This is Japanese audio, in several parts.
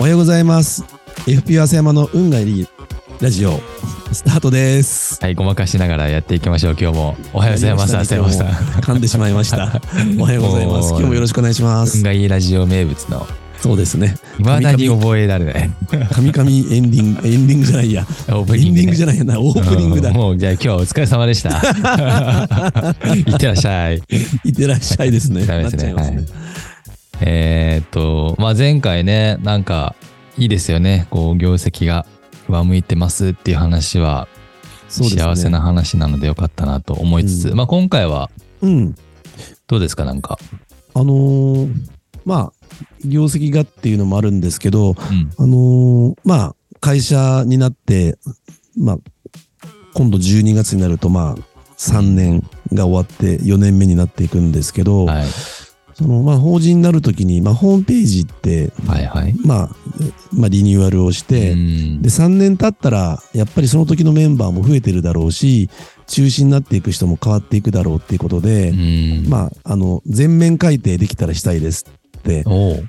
おはようございます。FP 浅山の運がいいラジオ、スタートです。はい、ごまかしながらやっていきましょう、今日も。おはようございます、浅山さん。噛んでしまいました。おはようございます。今日もよろしくお願いします。運がいいラジオ名物の、そうですね。いまだに覚えられない。神々エンディング、エンディングじゃないや。オープエンディングじゃない。な。オープニングだうん。もう、じゃあ今日はお疲れ様でした。いってらっしゃい。いってらっしゃいですね。ダメですね。えーっと、まあ、前回ね、なんか、いいですよね。こう、業績が上向いてますっていう話は、幸せな話なのでよかったなと思いつつ、うんまあ、今回はうん。どうですか、なんか。あのーまあ、業績がっていうのもあるんですけど、うん。あのーまあ、会社になって、まあ、今度12月になると、まあ、3年が終わって4年目になっていくんですけど、はい。その、まあ、法人になるときに、まあ、ホームページって、はいはい。まあ、まあ、リニューアルをして、うんで、3年経ったら、やっぱりその時のメンバーも増えてるだろうし、中心になっていく人も変わっていくだろうっていうことで、うん。まあ、あの、全面改定できたらしたいですって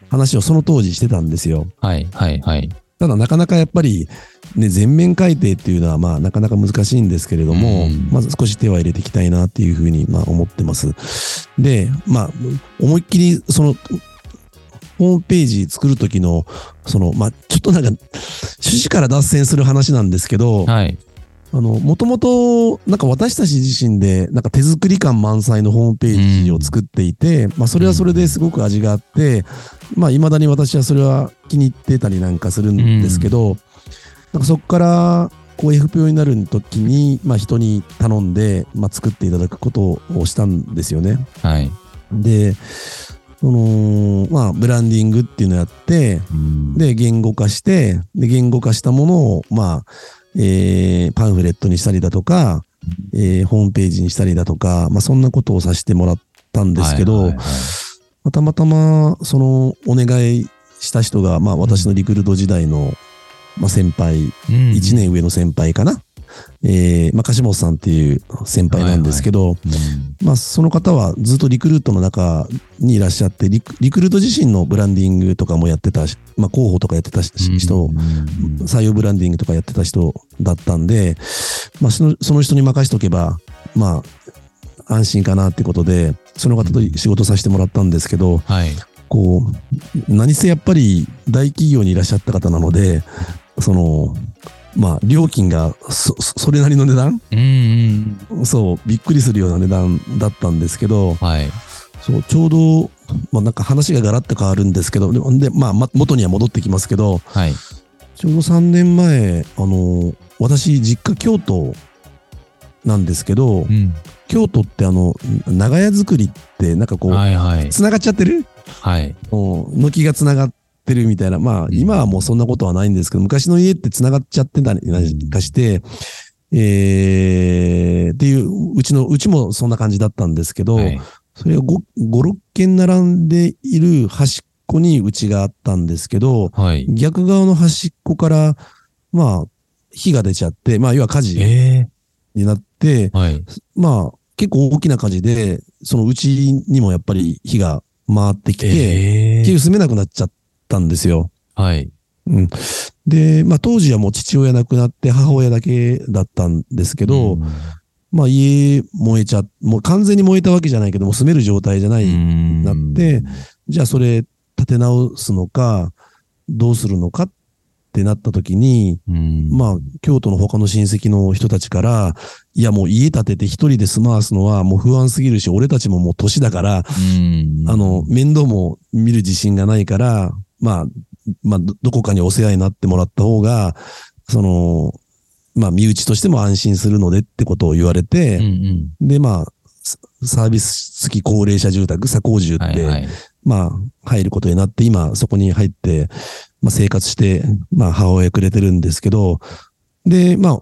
話をその当時してたんですよ。はいはいはい。ただなかなかやっぱり、ね、全面改定っていうのはまあなかなか難しいんですけれども、うんまず少し手は入れていきたいなっていうふうにまあ思ってます。で、まあ思いっきりその、ホームページ作るときの、その、まあちょっとなんか趣旨から脱線する話なんですけど、はい。あの、もともと、なんか私たち自身で、なんか手作り感満載のホームページを作っていて、まあそれはそれですごく味があって、まあ未だに私はそれは気に入ってたりなんかするんですけど、なんかそこから、こう FPO になる時に、まあ人に頼んで、まあ作っていただくことをしたんですよね。はい。で、その、まあブランディングっていうのをやって、うんで、言語化して、で、言語化したものを、まあ、えーパンフレットにしたりだとか、えーホームページにしたりだとか、まあ、そんなことをさせてもらったんですけど、はいはいはいまあたまたま、その、お願いした人が、まあ、私のリクルート時代の、まあ、先輩、うん1年上の先輩かな。えーまあ、柏本さんっていう先輩なんですけど、うん。まあ、その方はずっとリクルートの中にいらっしゃってリク、リクルート自身のブランディングとかもやってたし、まあ、広報とかやってたし人、うん採用ブランディングとかやってた人だったんで、まあ、そのその人に任しておけば、まあ、安心かなってことで、その方と仕事させてもらったんですけど、はい。こう、何せやっぱり大企業にいらっしゃった方なので、その、まあ、料金がそ、そそれなりの値段？うんうん。そう、びっくりするような値段だったんですけど、はい。そう、ちょうど、まあなんか話がガラッと変わるんですけど、で、でまあ、ま元には戻ってきますけど、はい。ちょうど3年前、あの、私、実家京都なんですけど、うん。京都ってあの、長屋作りって、なんかこう、はいはい。繋がっちゃってる？はい。うん軒が繋がってるみたいな。まあ、ん今はもうそんなことはないんですけど、昔の家って繋がっちゃってたりなんかして、えー、っていう、うちの、うちもそんな感じだったんですけど、はい。それが 5, 5、6軒並んでいる端っこにうちがあったんですけど、はい。逆側の端っこから、まあ、火が出ちゃって、まあ、要は火事えになって、ー。はい。まあ、結構大きな火事で、そのうちにもやっぱり火が回ってきて、えー。結局住めなくなっちゃったんですよ。はい。うん。で、まあ当時はもう父親亡くなって母親だけだったんですけど、うんまあ家燃えちゃ、もう完全に燃えたわけじゃないけども住める状態じゃない、うんなってじゃあそれ立て直すのか、どうするのかってなった時に、うんまあ京都の他の親戚の人たちから、いやもう家建てて一人で住まわすのはもう不安すぎるし、俺たちももう年だから、うんあの、面倒も見る自信がないから、まあ、まあ、どどこかにお世話になってもらった方が、その、まあ、身内としても安心するのでってことを言われうんうて、ん。で、まあ、ササービス付き高齢者住宅、佐高住って、はいはい。まあ、入ることになって、今、そこに入って、まあ、生活して、まあ、母親くれてるんですけど、で、まあ、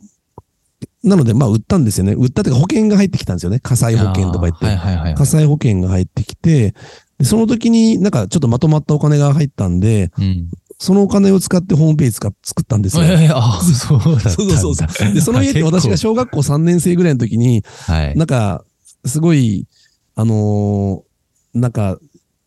なので、まあ、売ったんですよね。売ったっていうか保険が入ってきたんですよね。火災保険とか言って。はいはいはい。火災保険が入ってきて、でその時になんかちょっとまとまったお金が入ったんで、うん。そのお金を使ってホームページ作ったんですよ。えー、あ、そうだった。そうそうそうで、その家って私が小学校3年生ぐらいの時に、はい。なんか、すごい、あのーなんか、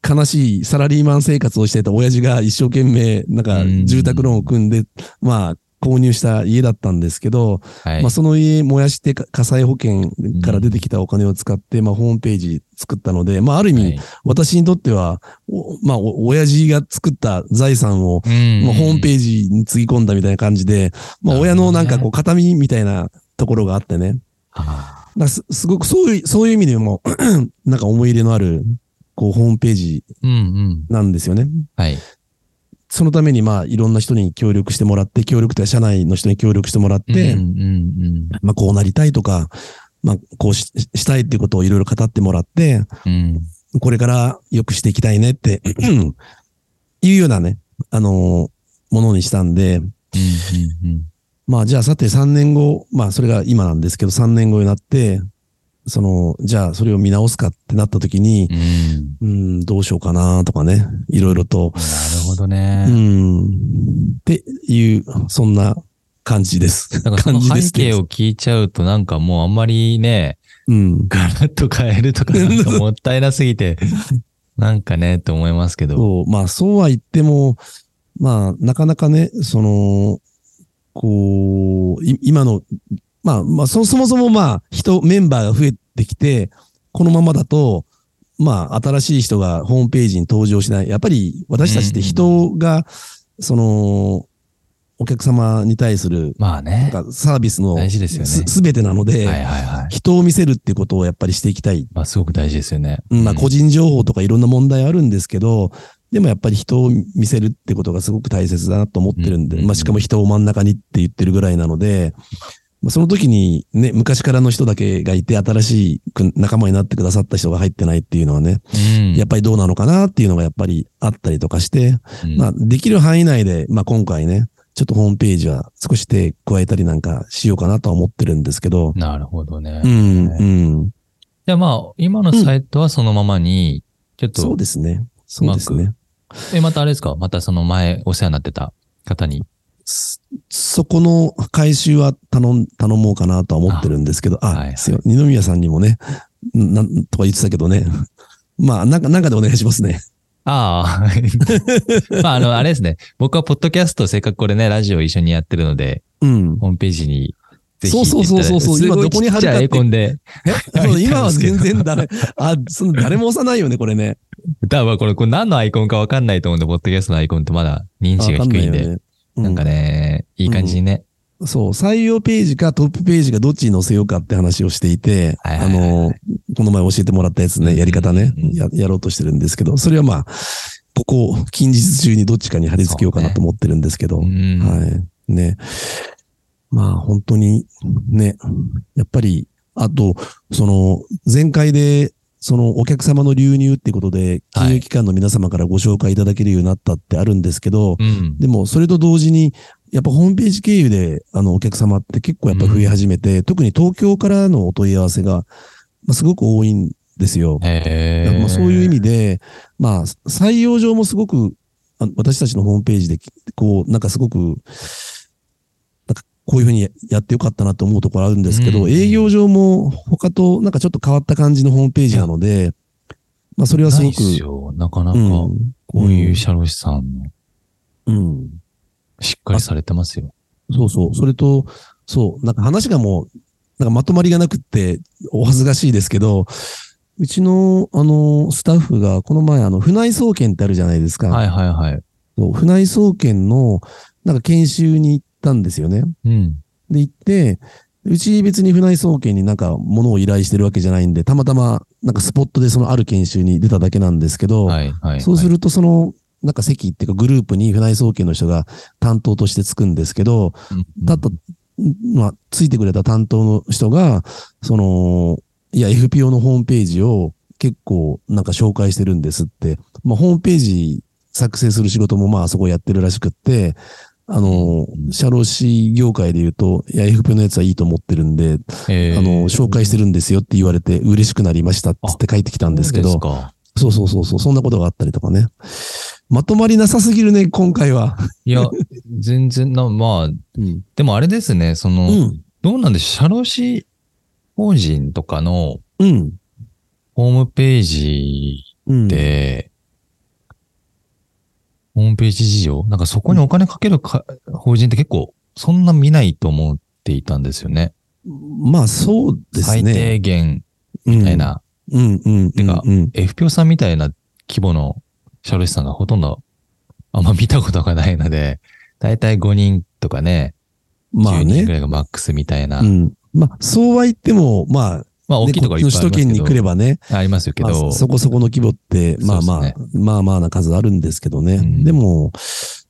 悲しいサラリーマン生活をしてた親父が一生懸命、なんかうん住宅ローンを組んで、まあ、購入した家だったんですけど、はい。まあ、その家燃やしてか火災保険から出てきたお金を使って、まあ、ホームページ作ったので、まあ、ある意味、はい私にとっては、おまあ、お親父が作った財産を、うんまあ、ホームページにつぎ込んだみたいな感じで、まあ、親のなんかこう、形見みたいなところがあってね。あだすすごくそういう、そういう意味でも、なんか思い入れのある、こう、ホームページーうんうん。なんですよね。はい。そのために、まあ、いろんな人に協力してもらって、協力というか、社内の人に協力してもらって、まあ、こうなりたいとか、まあ、こうししたいっていうことをいろいろ語ってもらって、うん。うん。これから良くしていきたいねって、いうようなね、あのーものにしたんで、まあ、じゃあさて3年後、まあ、それが今なんですけど、3年後になって、その、じゃあそれを見直すかってなった時にう、ん。うん、どうしようかなとかね、いろいろと、なるほどね。うん、っていう、そんな感じです。なんかその背景を聞いちゃうとなんかもうあんまりね、うん。ガラッと変えるとかなんかもったいなすぎて、なんかね、と思いますけど。そう、まあそうは言っても、まあなかなかね、その、こう、い今の、まあまあそそもそもまあ人、メンバーが増えてきて、このままだと、まあ新しい人がホームページに登場しない。やっぱり私たちって人が、その、お客様に対する、まあね。かサービスの大事ですよねすすべてなので。人を見せるってことをやっぱりしていきたいまあすごく大事ですよね。うんまあ個人情報とかいろんな問題あるんですけど、でもやっぱり人を見せるってことがすごく大切だなと思ってるんで、うんまあしかも人を真ん中にって言ってるぐらいなので、まあその時にね、昔からの人だけがいて新しいく仲間になってくださった人が入ってないっていうのはね、うん。やっぱりどうなのかなっていうのがやっぱりあったりとかして、うんまあできる範囲内で、まあ今回ね、ちょっとホームページは少し手加えたりなんかしようかなとは思ってるんですけど、なるほどね。うん、うん。じゃあまあ、今のサイトはそのままに、ちょっと、そうですね。そうですね。え、またあれですか？またその前お世話になってた方に。そそこの回収は頼ん、頼もうかなとは思ってるんですけど、あ、はいはい二宮さんにもね、なんとか言ってたけどね。まあ、なんか、なんかでお願いしますね。ああ。まあ、あの、あれですね。僕はポッドキャスト、せっかくこれね、ラジオ一緒にやってるので、うん。ホームページに、そうそうそうそうそう今どこに貼るかってコンで。今は全然誰、あ、その誰も押さないよね、これね。多分これ、これ何のアイコンかわかんないと思うんで、ポッドキャストのアイコンってまだ認知が低いんで。うなんかね、いい感じにね。そう、採用ページかトップページかどっちに載せようかって話をしていて、あはいはいはいはい。の、この前教えてもらったやつね、やり方ね、うん。うんうんや、やろうとしてるんですけど、それはまあ、ここ、近日中にどっちかに貼り付けようかなと思ってるんですけど、うん。はい。ね。まあ、本当に、ね、やっぱり、あと、その、前回で、そのお客様の流入ってことで、金融機関の皆様からご紹介いただけるようになったってあるんですけど、うん。でも、それと同時に、やっぱホームページ経由で、あの、お客様って結構やっぱ増え始めて、特に東京からのお問い合わせが、まあ、すごく多いんですよ。まあ、そういう意味で、まあ、採用上もすごく、あ私たちのホームページで、こう、なんかすごく、こういうふうにやってよかったなと思うところあるんですけど、うん営業上も他となんかちょっと変わった感じのホームページなので、まあ、それはすごく、ないっすよなかなか、うんこういう社労士さんの、うん。しっかりされてますよ。そうそう。それと、そう、なんか話がもう、なんかまとまりがなくって、お恥ずかしいですけど、うちの、あの、スタッフが、この前、あの、船井総研ってあるじゃないですか。はいはいはい。そう船井総研の、なんか研修に行ったんですよね。うん。で、行って、うち別に船井総研になんか物を依頼してるわけじゃないんで、たまたま、なんかスポットでそのある研修に出ただけなんですけど、はいはい。そうするとその、なんか席っていうかグループに船井総研の人が担当としてつくんですけど、うん、たった、まあ、ついてくれた担当の人が、その、いや、FPO のホームページを結構なんか紹介してるんですって。まあ、ホームページ作成する仕事もまあ、そこやってるらしくって、あの、社労士業界で言うと、いや、FPO のやつはいいと思ってるんで、えーあの、紹介してるんですよって言われて嬉しくなりましたって帰ってきたんですけどそうそうそうそうそんなことがあったりとかね。まとまりなさすぎるね、今回は。いや、全然な、まあ、うん。でもあれですね、その、うん。どうなんでしょう、社労士法人とかのうん。ホームページうん。で、ホームページ事情？なんかそこにお金かけるか法人って結構そんな見ないと思っていたんですよね。まあそうです最ね。低限みみたい。な、うんうんうん。てかうん、FPO さんみたいな規模の社労士さんがほとんどあんま見たことがないので、だいたい5人とかね、まあ10人ぐね。らいがマックスみたいな。うん。まあ、そうは言っても、まあ、まあ大ねきいところいっぱいあ首都圏に。来ればね、ありますけまど。あそこそこの規模って、まあまあ、まあまあな数あるんですけどね。うんでも、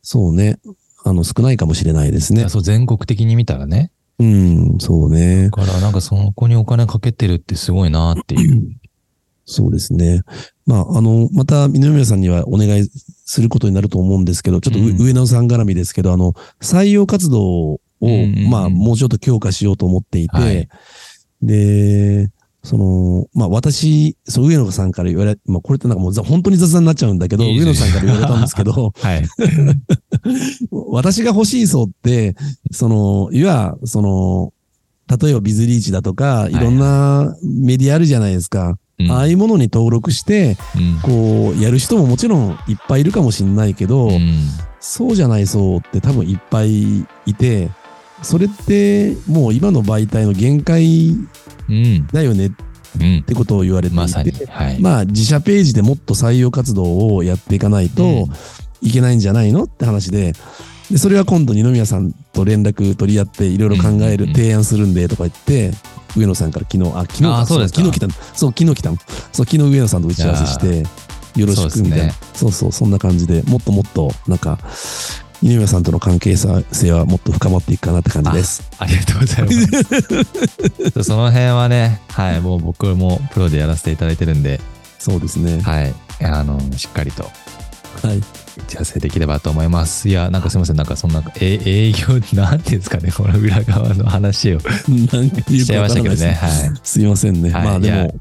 そうね、あの、少ないかもしれないですね。そう全国的に見たらね。うん、そうねだ。からなんかそこにお金かけてるってすごいなっていう。そうですね。まあ、あの、また、二宮さんにはお願いすることになると思うんですけど、ちょっとう、うん上野さん絡みですけど、あの、採用活動を、うんうんうんまあ、もうちょっと強化しようと思っていて、はいで、その、まあ、私、そう、上野さんから言われ、まあ、これってなんかもうざ本当に雑談になっちゃうんだけど、いい上野さんから言われたんですけど、はい。私が欲しい層って、その、いわその、例えばビズリーチだとか、いろんなメディアあるじゃないですか。うん。ああいうものに登録して、うん。こう、やる人ももちろんいっぱいいるかもしれないけど、うん。そうじゃない層って多分いっぱいいて、それってもう今の媒体の限界うん。だよねっうん。てことを言われていて、まさに。はい。まあ自社ページでもっと採用活動をやっていかないといけないんじゃないのって話で、でそれは今度二宮さんと連絡取り合っていろいろ考える、うんうんうん提案するんでとか言って、上野さんから昨日、あ、昨日かあそうですか昨日来たのそう、昨日来たの。そう、昨日上野さんと打ち合わせして、よろしくみたいな。そうそう、そんな感じで、もっともっと、なんか、二宮さんとの関係性はもっと深まっていくかなって感じです。ありがとうございます。その辺はね、はい、もう僕もプロでやらせていただいてるんで、そうですね。はい、あの、しっかりとはい。打ち合わせできればと思います。いや、なんかすみません、なんかそんな、え営業、なんてんですかね、この裏側の話を なんかしちゃいましたけどね、はい。すいませんね。はいまあでも、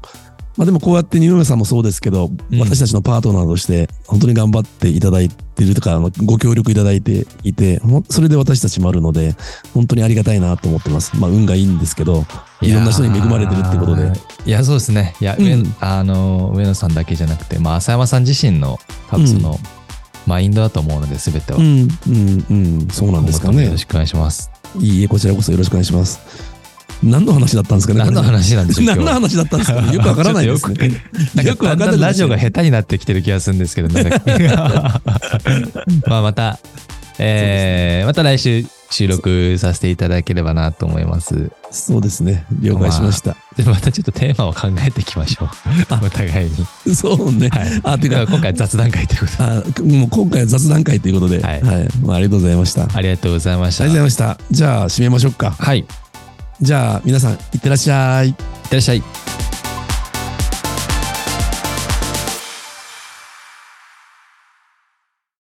まあでもこうやって二宮さんもそうですけど、うん私たちのパートナーとして本当に頑張っていただいているとか、ご協力いただいていて、それで私たちもあるので、本当にありがたいなと思ってます。まあ運がいいんですけど、いろんな人に恵まれてるってことで。いやそうですね。いや、うん上あの、上野さんだけじゃなくて、まあ、浅山さん自身の、多分その、マインドだと思うので、すべては。うん、うん、うん、そうなんですかねよろ。しくお願いします。いいえ、こちらこそよろしくお願いします。何の話だったんですかね何の話なんでしょう何の話だったんですかよくわからないですね。よくわかだんだかんなんくなっちゃうラジオが下手になってきてる気がするんですけど、なんか まあまた、えーまた来週収録させていただければなと思います。そうですね。了解しました。で、またちょっとテーマを考えていきましょう。お互いに。そうね。はい。あ、ていうか、今回雑談会ということで。あもう今回は雑談会ということで、ははいい。まあ、ありがとうございました。ありがとありがとうございました。うございました。じゃあ、締めましょうか。はい。じゃあ、皆さん、いってらっしゃいいっ。てらっしゃい。